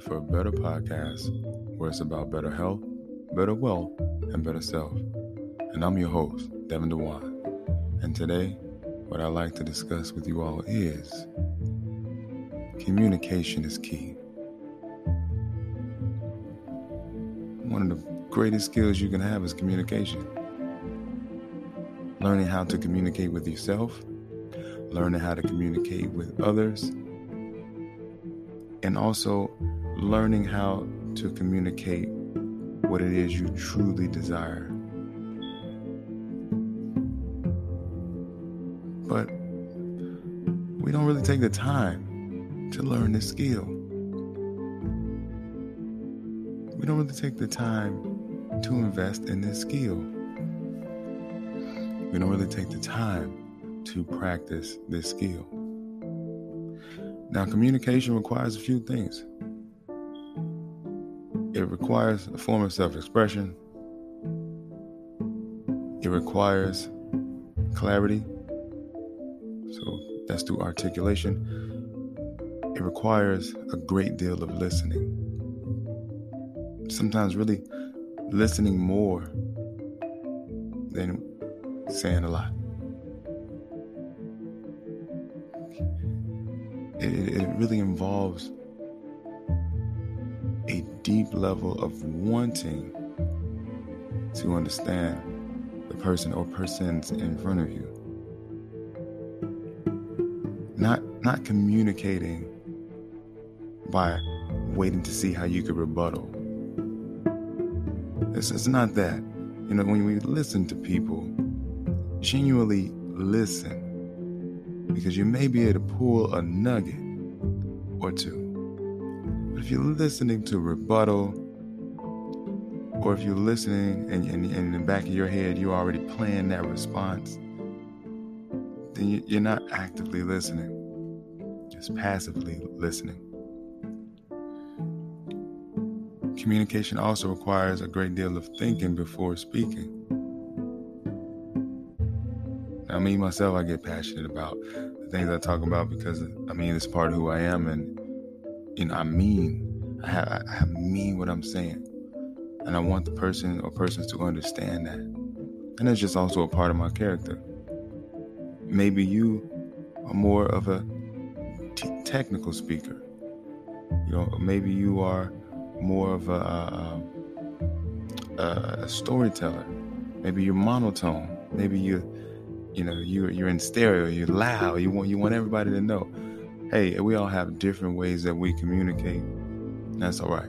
For a Better podcast, where it's about better health, better wealth, and better self. And I'm your host, Devin DeWine. And today, what I'd like to discuss with you all is communication is key. One of the greatest skills you can have is communication. Learning how to communicate with yourself, learning how to communicate with others, and also learning how to communicate what it is you truly desire. But we don't really take the time to learn this skill. We don't really take the time to invest in this skill. We don't really take the time to practice this skill. Now, communication requires a few things. It requires a form of self expression, it requires clarity. So that's through articulation. It requires a great deal of listening. Sometimes, really listening more than saying a lot. It, it really involves deep level of wanting to understand the person or persons in front of you. Not not communicating by waiting to see how you could rebuttal. It's, it's not that. You know, when we listen to people, genuinely listen because you may be able to pull a nugget or two. But if you're listening to rebuttal, or if you're listening and, and, and in the back of your head you're already playing that response, then you, you're not actively listening, just passively listening. Communication also requires a great deal of thinking before speaking. Now, me myself, I get passionate about the things I talk about because I mean it's part of who I am, and you know I mean I, have, I mean what I'm saying, and I want the person or persons to understand that, and that's just also a part of my character. Maybe you are more of a t- technical speaker, you know, maybe you are more of a, a, a storyteller. Maybe you're monotone. Maybe you you know you're you're in stereo you're loud you want you want everybody to know hey we all have different ways that we communicate. That's all right.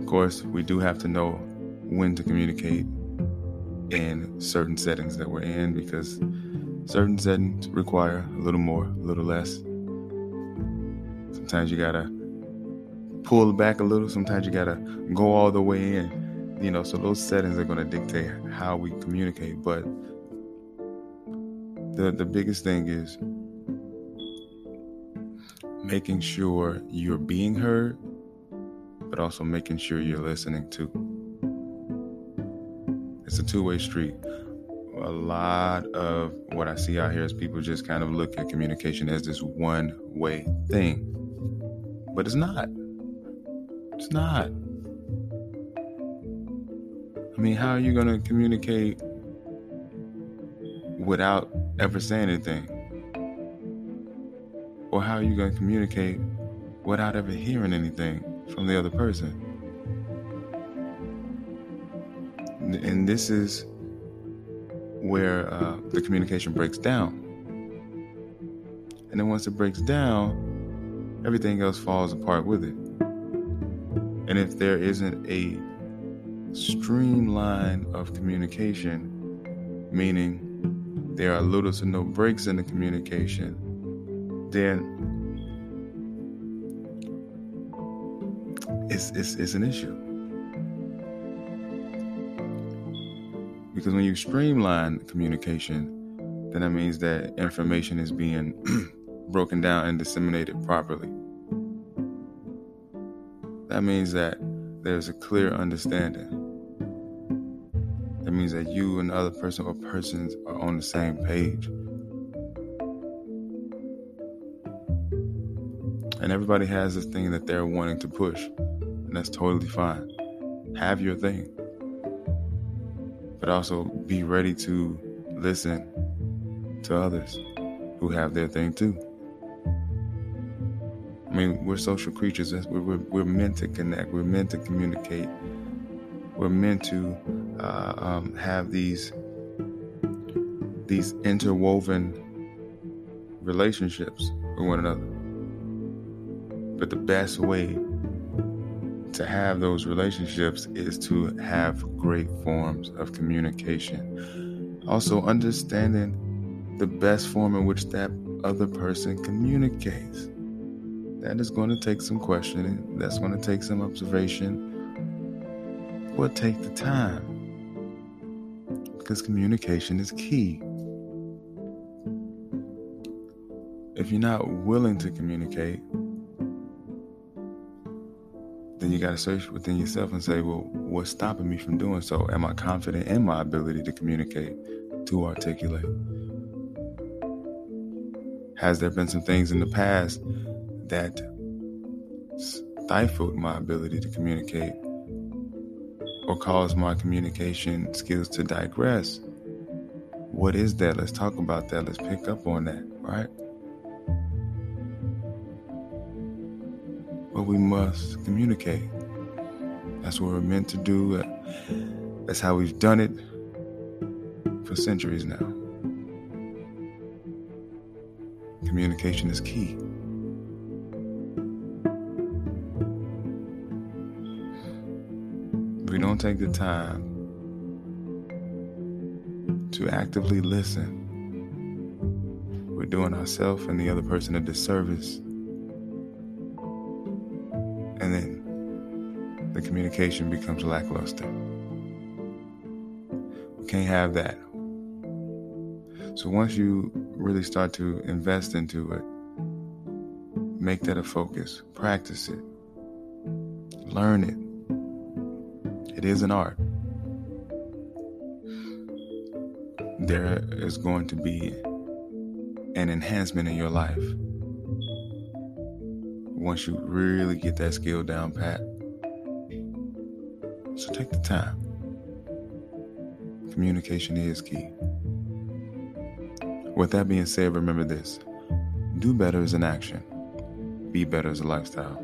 Of course we do have to know when to communicate in certain settings that we're in because certain settings require a little more a little less. Sometimes you gotta pull back a little. Sometimes you gotta go all the way in. You know so those settings are to dictate how we communicate. But the the biggest thing is making sure you're being heard but also making sure you're listening too. It's a two-way street. A lot of what i see out here is people just kind of look at communication as this one way thing but it's not. It's not. I mean, how are you going to communicate without ever saying anything? Or how are you going to communicate without ever hearing anything from the other person? and this is where uh, the communication breaks down. And then once it breaks down, everything else falls apart with it. And if there isn't a streamline of communication, meaning there are little to no breaks in the communication, then it's, it's, it's an issue. Because when you streamline communication, then that means that information is being broken down and disseminated properly. That means that there's a clear understanding. That means that you and the other person or persons are on the same page. And everybody has this thing that they're wanting to push, and that's totally fine. Have your thing but also be ready to listen to others who have their thing too. I mean, we're social creatures. We're, we're, we're meant to connect. We're meant to communicate. We're meant to uh, um, have these these interwoven relationships with one another. But the best way to have those relationships is to have great forms of communication. Also, understanding the best form in which that other person communicates. That is going to take some questioning, that's going to take some observation, but take the time because communication is key. If you're not willing to communicate, then you got to search within yourself and say, well, what's stopping me from doing so? Am I confident in my ability to communicate, to articulate? Has there been some things in the past that stifled my ability to communicate or caused my communication skills to digress? What is that? Let's talk about that. Let's pick up on that, right? But we must communicate. That's what we're meant to do. That's how we've done it for centuries now. Communication is key. If we don't take the time to actively listen, we're doing ourselves and the other person a disservice and then the communication becomes lackluster. We can't have that. So once you really start to invest into it, make that a focus, practice it, learn it. It is an art. There is going to be an enhancement in your life once you really get that skill down pat. So take the time. Communication is key. With that being said, remember this do better as an action, be better as a lifestyle.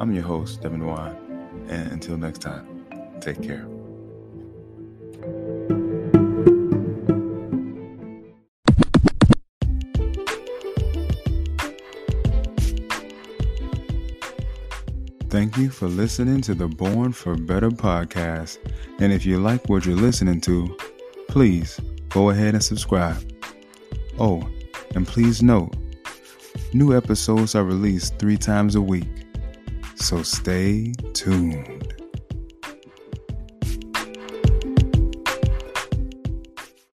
I'm your host, Devin Wine, and until next time, take care. Thank you for listening to the Born for Better podcast. And if you like what you're listening to, please go ahead and subscribe. Oh, and please note, new episodes are released three times a week. So stay tuned.